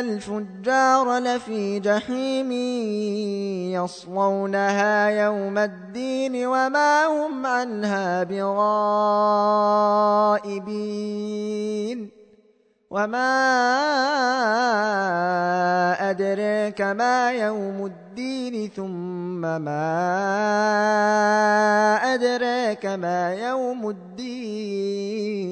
الفجار لفي جحيم يصلونها يوم الدين وما هم عنها بغائبين. وما أدريك ما يوم الدين ثم ما أدريك ما يوم الدين.